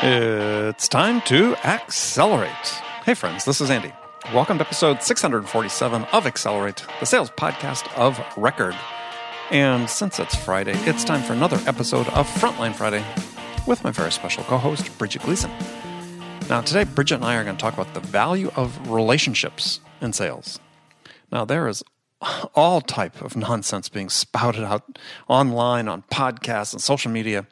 It's time to accelerate. Hey, friends, this is Andy. Welcome to episode 647 of Accelerate, the sales podcast of record. And since it's Friday, it's time for another episode of Frontline Friday with my very special co host, Bridget Gleason. Now, today, Bridget and I are going to talk about the value of relationships in sales. Now, there is all type of nonsense being spouted out online on podcasts and social media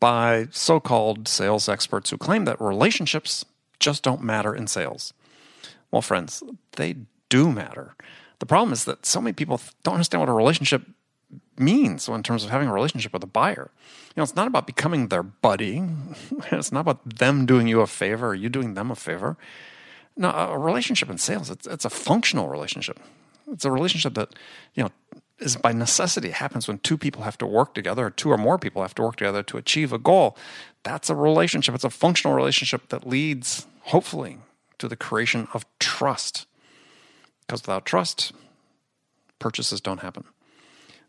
by so-called sales experts who claim that relationships just don't matter in sales. Well, friends, they do matter. The problem is that so many people don't understand what a relationship means in terms of having a relationship with a buyer. You know, it's not about becoming their buddy. It's not about them doing you a favor or you doing them a favor. No, a relationship in sales, it's, it's a functional relationship. It's a relationship that, you know, is by necessity It happens when two people have to work together or two or more people have to work together to achieve a goal. That's a relationship. It's a functional relationship that leads, hopefully, to the creation of trust. Because without trust, purchases don't happen.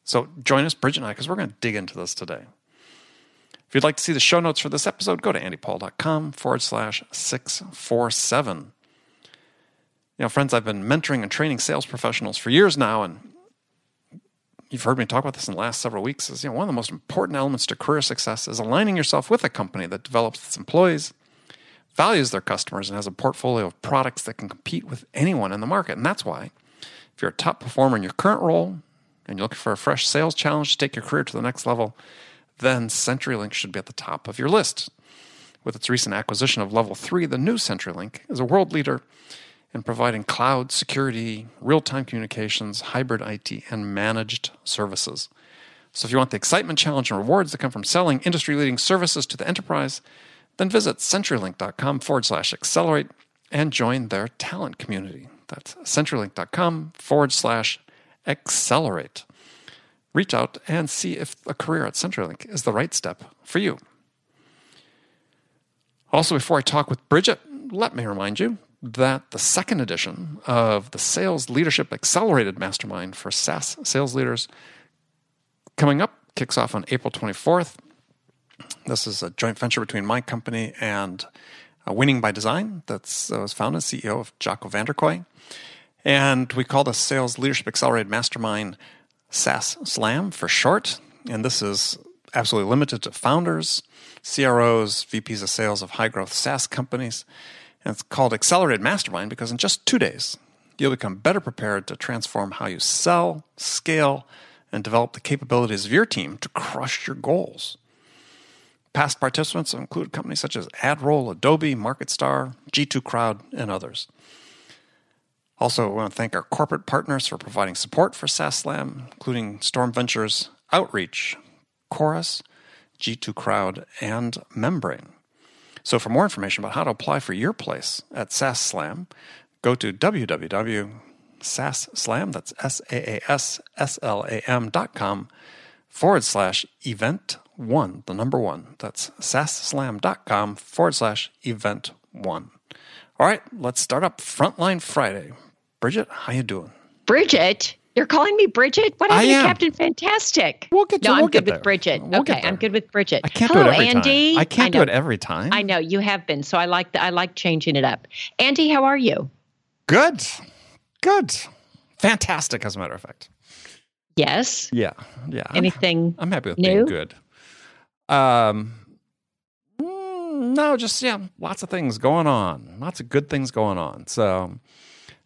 So join us, Bridget and I, because we're going to dig into this today. If you'd like to see the show notes for this episode, go to andypaul.com forward slash 647. You know, friends, I've been mentoring and training sales professionals for years now, and you've heard me talk about this in the last several weeks. Is you know one of the most important elements to career success is aligning yourself with a company that develops its employees, values their customers, and has a portfolio of products that can compete with anyone in the market. And that's why, if you're a top performer in your current role and you're looking for a fresh sales challenge to take your career to the next level, then CenturyLink should be at the top of your list. With its recent acquisition of Level 3, the new CenturyLink is a world leader in providing cloud security, real time communications, hybrid IT, and managed services. So, if you want the excitement, challenge, and rewards that come from selling industry leading services to the enterprise, then visit CenturyLink.com forward slash accelerate and join their talent community. That's CenturyLink.com forward slash accelerate. Reach out and see if a career at CenturyLink is the right step for you. Also, before I talk with Bridget, let me remind you that the second edition of the Sales Leadership Accelerated Mastermind for SaaS sales leaders coming up kicks off on April 24th. This is a joint venture between my company and uh, Winning by Design that uh, was founded CEO of Jacco van der Kooij. And we call the Sales Leadership Accelerated Mastermind SaaS Slam for short. And this is absolutely limited to founders, CROs, VPs of sales of high growth SaaS companies. And it's called Accelerated Mastermind because in just two days, you'll become better prepared to transform how you sell, scale, and develop the capabilities of your team to crush your goals. Past participants include companies such as AdRoll, Adobe, MarketStar, G2 Crowd, and others. Also, I want to thank our corporate partners for providing support for SaaS Slam, including Storm Ventures, Outreach, Chorus, G2 Crowd, and Membrane. So, for more information about how to apply for your place at SaaS Slam, go to www.saasslam, that's S A A S S L A M dot com forward slash event one, the number one. That's saasslam.com forward slash event one. All right, let's start up Frontline Friday. Bridget, how you doing? Bridget? You're calling me Bridget? What happened I to. Captain Fantastic? We'll get to- no, we'll I'm get good there. with Bridget. We'll okay, I'm good with Bridget. I can't Hello, do it every Andy. time. I can't do it every time. I know you have been, so I like the, I like changing it up. Andy, how are you? Good. Good. Fantastic, as a matter of fact. Yes. Yeah. Yeah. I'm, Anything I'm happy with new? being good. Um, no, just yeah, lots of things going on, lots of good things going on. So,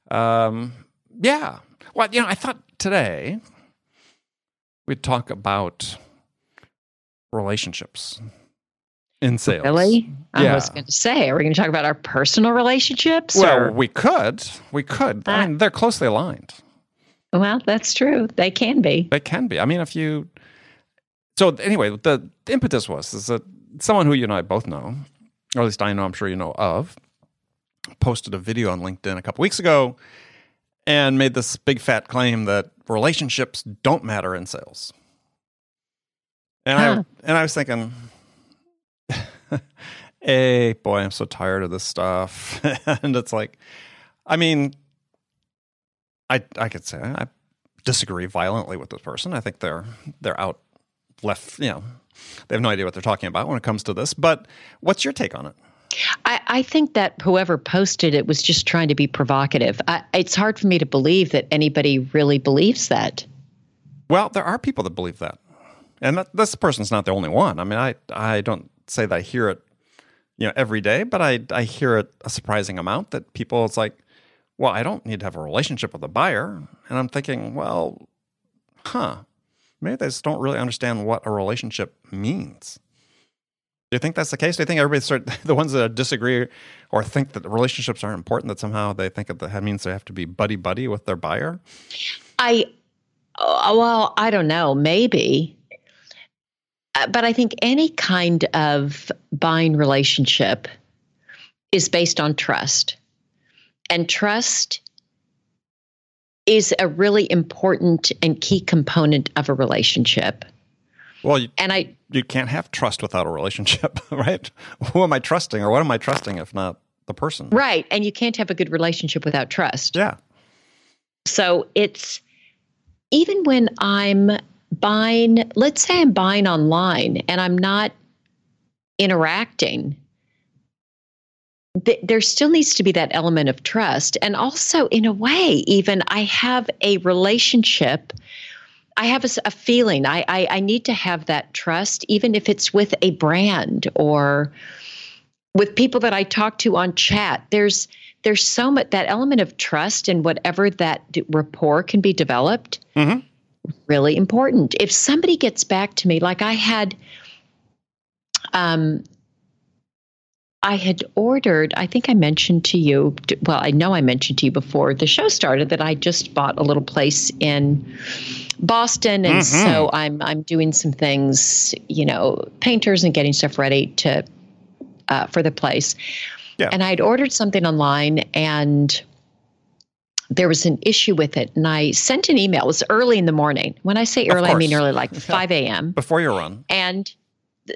um, yeah. Well, you know, I thought today we'd talk about relationships in sales. Really? I Yeah. was going to say, are we going to talk about our personal relationships? Well, or- we could, we could. I Ah. mean, they're closely aligned. well, that's true. They can be. They can be. I mean, if you. So anyway, the, the impetus was is that someone who you and I both know, or at least I know, I'm sure you know of, posted a video on LinkedIn a couple weeks ago, and made this big fat claim that relationships don't matter in sales. And Huh. I and I was thinking, hey, boy, I'm so tired of this stuff. and it's like, I mean, I I could say I disagree violently with this person. I think they're they're out left, you know, they have no idea what they're talking about when it comes to this. But what's your take on it? I, I think that whoever posted it was just trying to be provocative. I, it's hard for me to believe that anybody really believes that. Well, there are people that believe that, and that, this person's not the only one. I mean, I I don't say that I hear it, you know, every day, but I I hear it a surprising amount that people. It's like, well, I don't need to have a relationship with a buyer, and I'm thinking, well, huh, maybe they just don't really understand what a relationship means. Do you think that's the case? Do you think everybody start the ones that disagree or think that relationships aren't important that somehow they think that that means they have to be buddy buddy with their buyer? I, oh, well, I don't know, maybe. Uh, But I think any kind of buying relationship is based on trust. And trust is a really important and key component of a relationship. Well, you, And I, you can't have trust without a relationship, right? Who am I trusting or what am I trusting if not the person? right. And you can't have a good relationship without trust. Yeah. So it's even when I'm buying, let's say I'm buying online and I'm not interacting, th- there still needs to be that element of trust. And also, in a way, even I have a relationship. I have a feeling I, I I need to have that trust, even if it's with a brand or with people that I talk to on chat. There's there's so much that element of trust and whatever that d- rapport can be developed Mhm. really important if somebody gets back to me like i had um i had ordered i think i mentioned to you well i know i mentioned to you before the show started that i just bought a little place in boston and Mhm. so i'm i'm doing some things you know painters and getting stuff ready to uh, for the place Yeah. and i'd ordered something online and there was an issue with it and i sent an email it was early in the morning when i say early i mean early like 5 a.m Before your run. and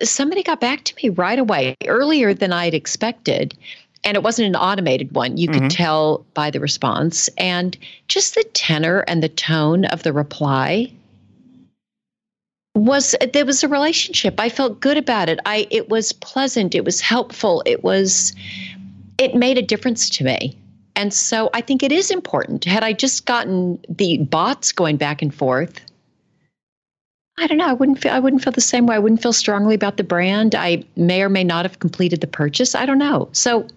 somebody got back to me right away earlier than i'd expected and it wasn't an automated one you Mhm. could tell by the response and just the tenor and the tone of the reply was there was a relationship i felt good about it i it was pleasant it was helpful it was it made a difference to me and so i think it is important had i just gotten the bots going back and forth I don't know. I wouldn't feel. I wouldn't feel the same way. I wouldn't feel strongly about the brand. I may or may not have completed the purchase. I don't know. So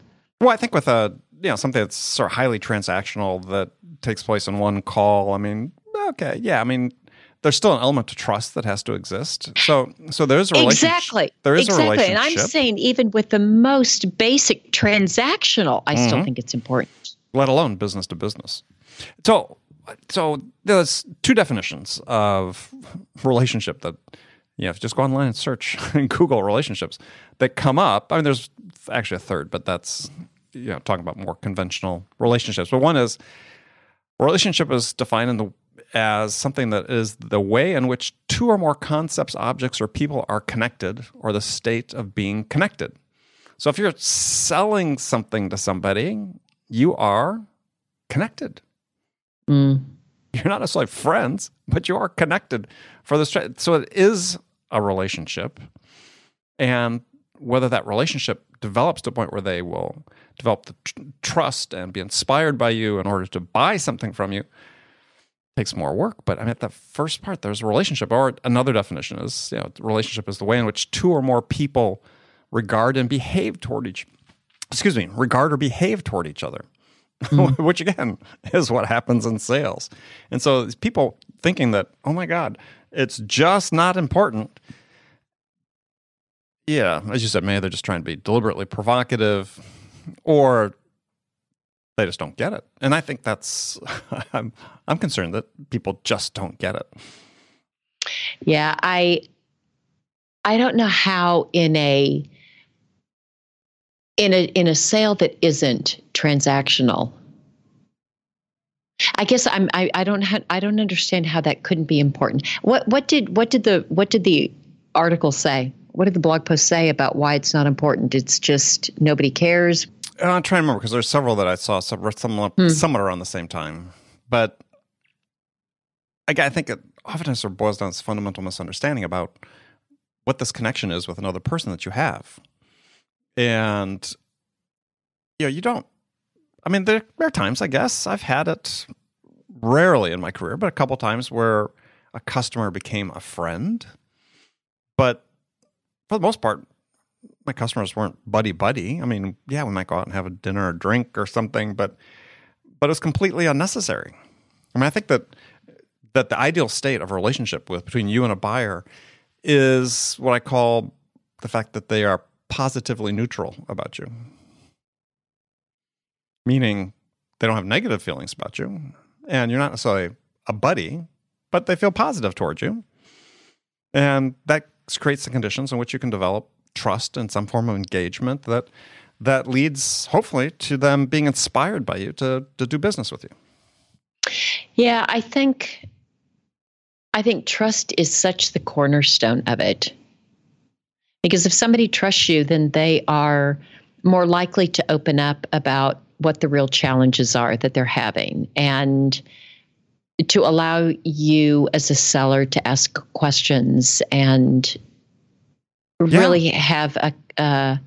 Well, I think with a you know something that's sort of highly transactional that takes place in one call. I mean, okay, yeah. I mean, there's still an element to trust that has to exist. So, so there's a relationship. exactly, There is a relationship. And I'm saying even with the most basic transactional, I still Mhm. think it's important. let alone business to business. So, so there's two definitions of relationship that you have to just go online and search and Google relationships that come up. I mean, there's actually a third, but that's you know talking about more conventional relationships. But one is relationship is defined in the as something that is the way in which two or more concepts, objects, or people are connected, or the state of being connected. So if you're selling something to somebody, you are connected. Mm. You're not necessarily friends, but you are connected for this. So it is a relationship. And whether that relationship develops to a point where they will develop the tr- trust and be inspired by you in order to buy something from you, takes more work. But I mean, at the first part, there's a relationship, or another definition is, you know, relationship is the way in which two or more people regard and behave toward each, excuse me, regard or behave toward each other. Mm. which again is what happens in sales. And so people thinking that, oh my God, it's just not important. Yeah, as you said, maybe they're just trying to be deliberately provocative or they just don't get it. And I think that's I'm I'm concerned that people just don't get it. Yeah, I I don't know how in a in a in a sale that isn't transactional. I guess I'm I, I don't ha- I don't understand how that couldn't be important. What what did what did the what did the article say? What did the blog post say about why it's not important? It's just nobody cares. Uh, I'm trying to remember because there's several that I saw somewhat, hmm. somewhat around the same time. But I, I think it oftentimes boils down to this fundamental misunderstanding about what this connection is with another person that you have. And, you know, you don't, I mean, there, there are times, I guess, I've had it rarely in my career, but a couple times where a customer became a friend. But for the most part, my customers weren't buddy buddy. I mean, yeah, we might go out and have a dinner or drink or something, but but it was completely unnecessary. I mean, I think that that the ideal state of a relationship with between you and a buyer is what I call the fact that they are positively neutral about you. Meaning they don't have negative feelings about you and you're not necessarily a buddy, but they feel positive towards you. And that creates the conditions in which you can develop trust and some form of engagement that that leads hopefully to them being inspired by you to to do business with you. Yeah, I think I think trust is such the cornerstone of it. Because if somebody trusts you, then they are more likely to open up about what the real challenges are that they're having and to allow you as a seller to ask questions and yeah. really have a, a,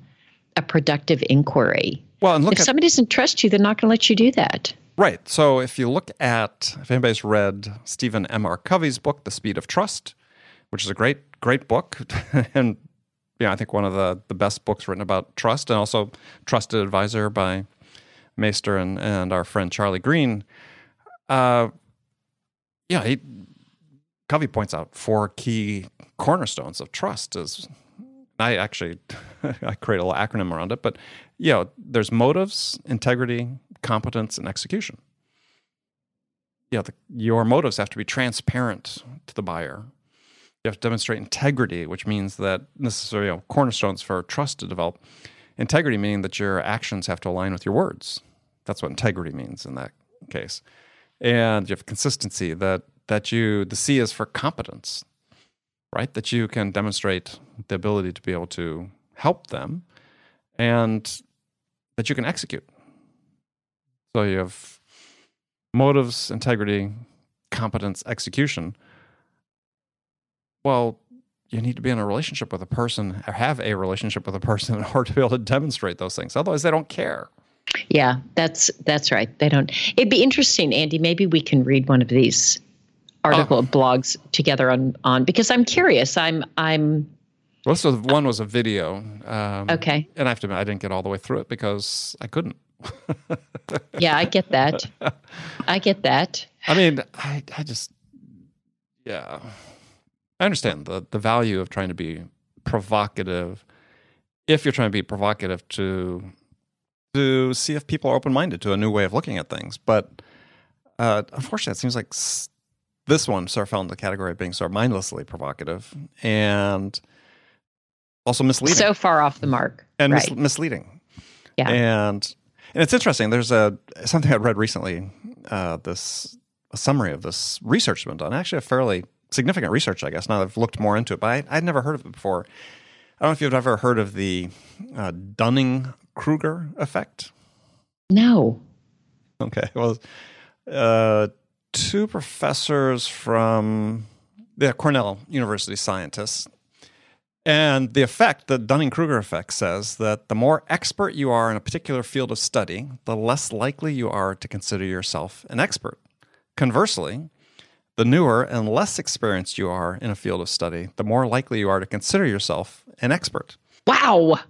a productive inquiry. Well, and look if at, somebody doesn't trust you, they're not going to let you do that. Right. So if you look at if anybody's read Stephen M. R. Covey's book, The Speed of Trust, which is a great great book, and yeah, I think one of the the best books written about trust, and also Trusted Advisor by Maister and and our friend Charlie Green. Uh, yeah, he, Covey points out four key cornerstones of trust is I actually I create a little acronym around it, but you know, there's motives, integrity, competence, and execution. You know, your motives have to be transparent to the buyer. You have to demonstrate integrity, which means that necessary you know, cornerstones for trust to develop. Integrity meaning that your actions have to align with your words. That's what integrity means in that case. And you have consistency that that you the C is for competence right? That you can demonstrate the ability to be able to help them and that you can execute. So you have motives, integrity, competence, execution. Well, you need to be in a relationship with a person or have a relationship with a person in order to be able to demonstrate those things. Otherwise, they don't care. Yeah, that's that's right. They don't. It'd be interesting, Andy. Maybe we can read one of these article oh. blogs together on on because I'm curious. I'm I'm. Well, so one was a video. Um, okay. And I have to admit, I didn't get all the way through it because I couldn't. yeah, I get that. I get that. I mean, I I just yeah, I understand the the value of trying to be provocative. If you're trying to be provocative to to see if people are open minded to a new way of looking at things, but uh, unfortunately, it seems like this one sort of fell in the category of being sort of mindlessly provocative and also misleading. So far off the mark. And right. mis- misleading. Yeah. And and it's interesting. There's a something I read recently. Uh, this a summary of this research has been done. Actually, a fairly significant research, I guess. Now I've looked more into it, but I, I'd never heard of it before. I don't know if you've ever heard of the uh, Dunning Kruger effect. No. Okay. Well, uh, two professors from the Cornell University scientists. And the effect, the Dunning Kruger effect, says that the more expert you are in a particular field of study, the less likely you are to consider yourself an expert. Conversely, The newer and less experienced you are in a field of study, the more likely you are to consider yourself an expert. Wow.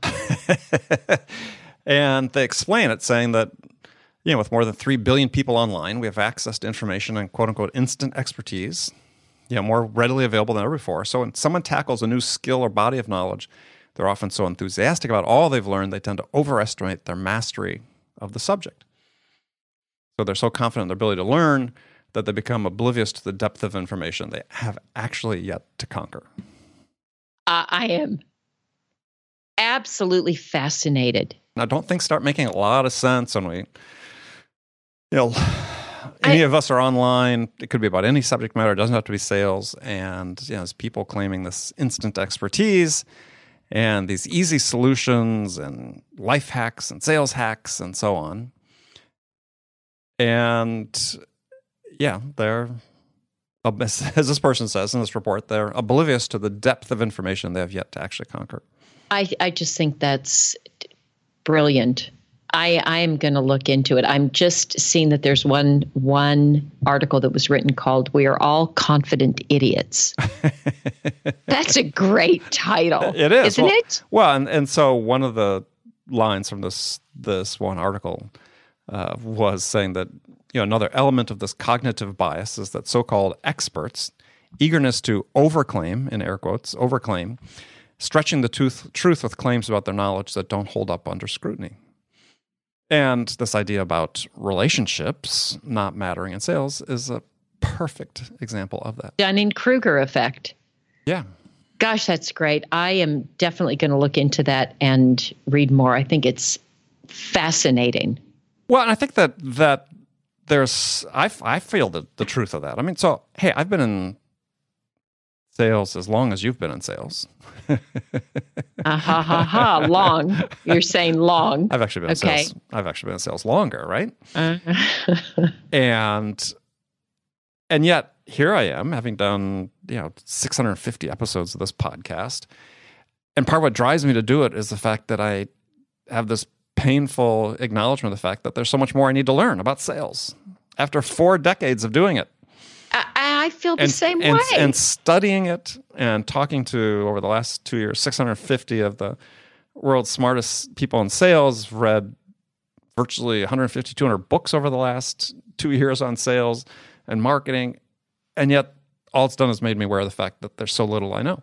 and they explain it saying that, you know, with more than 3 billion people online, we have access to information and quote unquote instant expertise, you know, more readily available than ever before. So when someone tackles a new skill or body of knowledge, they're often so enthusiastic about all they've learned, they tend to overestimate their mastery of the subject. So they're so confident in their ability to learn that they become oblivious to the depth of information they have actually yet to conquer. Uh, I am absolutely fascinated. Now, don't think start making a lot of sense when we, you know, any I, of us are online. It could be about any subject matter. It doesn't have to be sales. And you know, there's people claiming this instant expertise and these easy solutions and life hacks and sales hacks and so on. And yeah, they're, as this person says in this report, they're oblivious to the depth of information they have yet to actually conquer. I, I just think that's brilliant. I, I am going to look into it. I'm just seeing that there's one one article that was written called "We Are All Confident Idiots." That's a great title. It is, isn't well, it? Well, and, and so one of the lines from this this one article uh, was saying that you know another element of this cognitive bias is that so-called experts eagerness to overclaim in air quotes overclaim stretching the truth, truth with claims about their knowledge that don't hold up under scrutiny and this idea about relationships not mattering in sales is a perfect example of that. Dunning Kruger effect. Yeah. Gosh, that's great. I am definitely going to look into that and read more. I think it's fascinating. Well, and I think that that there's I I feel the the truth of that. I mean, so hey, I've been in sales as long as you've been in sales. uh, ha ha ha! Long. You're saying long. I've actually been okay. in sales. I've actually been in sales longer, right? Uh. and and yet here I am, having done you know 650 episodes of this podcast, and part of what drives me to do it is the fact that I have this painful acknowledgement of the fact that there's so much more I need to learn about sales after four decades of doing it. I, I feel the and, same and, way. And studying it and talking to over the last two years, 650 of the world's smartest people in sales, read virtually 150, 200 books over the last two years on sales and marketing. And yet, all it's done is made me aware of the fact that there's so little I know.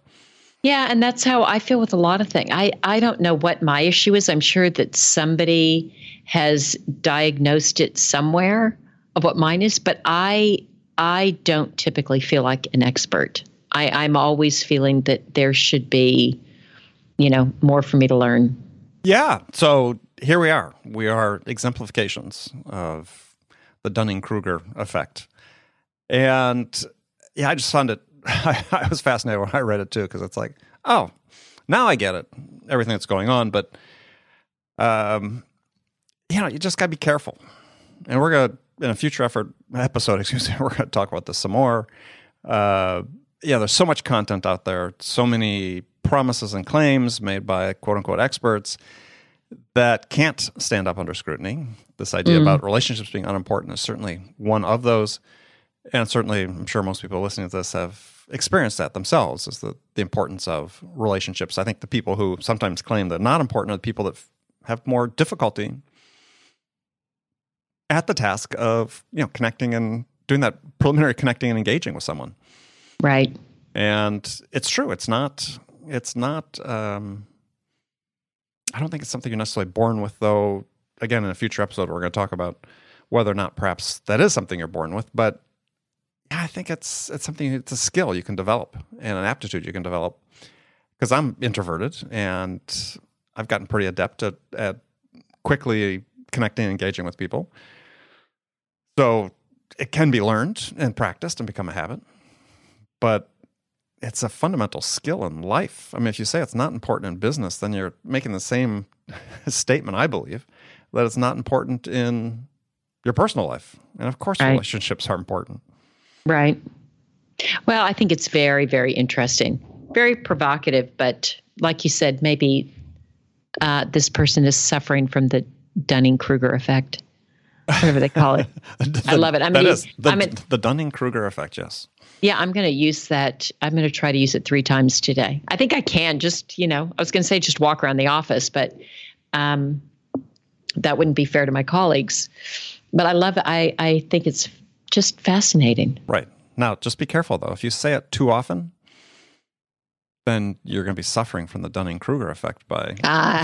Yeah, and that's how I feel with a lot of things. I, I don't know what my issue is. I'm sure that somebody has diagnosed it somewhere of what mine is, but I I don't typically feel like an expert. I, I'm always feeling that there should be, you know, more for me to learn. Yeah. So here we are. We are exemplifications of the Dunning Kruger effect. And yeah, I just found it, I, I was fascinated when I read it too, because it's like, oh, now I get it, everything that's going on. But, um, you know, you just got to be careful. And we're going to, in a future effort episode, excuse me, we're going to talk about this some more. Uh, yeah, there's so much content out there, so many promises and claims made by quote unquote experts that can't stand up under scrutiny. This idea mm. about relationships being unimportant is certainly one of those. And certainly, I'm sure most people listening to this have experienced that themselves, is the, the importance of relationships. I think the people who sometimes claim that not important are the people that f- have more difficulty at the task of you know connecting and doing that preliminary connecting and engaging with someone. Right. And it's true. It's not. It's not. Um, I don't think it's something you're necessarily born with, though. Again, in a future episode, we're going to talk about whether or not perhaps that is something you're born with. But I think it's it's something. It's a skill you can develop and an aptitude you can develop. Because I'm introverted and I've gotten pretty adept at, at quickly connecting and engaging with people. So it can be learned and practiced and become a habit, but it's a fundamental skill in life. I mean, if you say it's not important in business, then you're making the same statement, I believe, that it's not important in your personal life. And of course, right. relationships are important. Right. Well, I think it's very, very interesting, very provocative, but like you said, maybe uh, this person is suffering from the Dunning Kruger effect. whatever they call it. the, I love it. I'm that gonna is use- the, I'm the Dunning Kruger effect. Yes. Yeah, I'm going to use that. I'm going to try to use it three times today. I think I can just, you know, I was going to say just walk around the office, but um, that wouldn't be fair to my colleagues. But I love it. I, I think it's just fascinating. Right. Now, just be careful though. If you say it too often, then you're going to be suffering from the Dunning Kruger effect by Uh,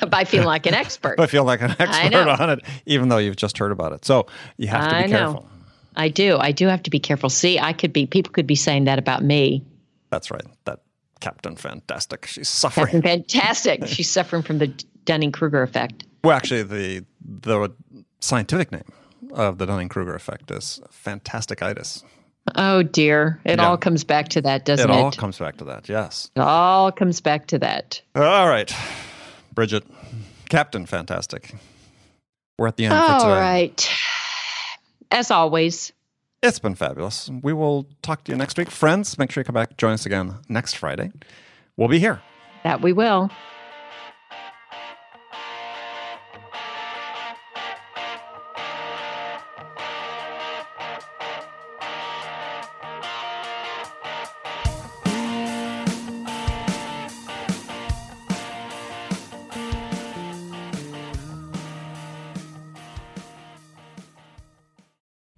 by feeling like an expert. I feel like an expert on it, even though you've just heard about it. So you have to be I know. careful. I do. I do have to be careful. See, I could be, people could be saying that about me. That's right. That Captain Fantastic. She's suffering. Captain Fantastic. She's suffering from the Dunning Kruger effect. Well, actually, the the scientific name of the Dunning Kruger effect is fantasticitis. Oh, dear. It Yeah. all comes back to that, doesn't It it? all comes back to that. Yes. it all comes back to that. All right, Bridget, Captain Fantastic. We're at the end for All right. As always, It's been fabulous. We will talk to you next week, friends. Make sure you come back, join us again next Friday. We'll be here. that we will.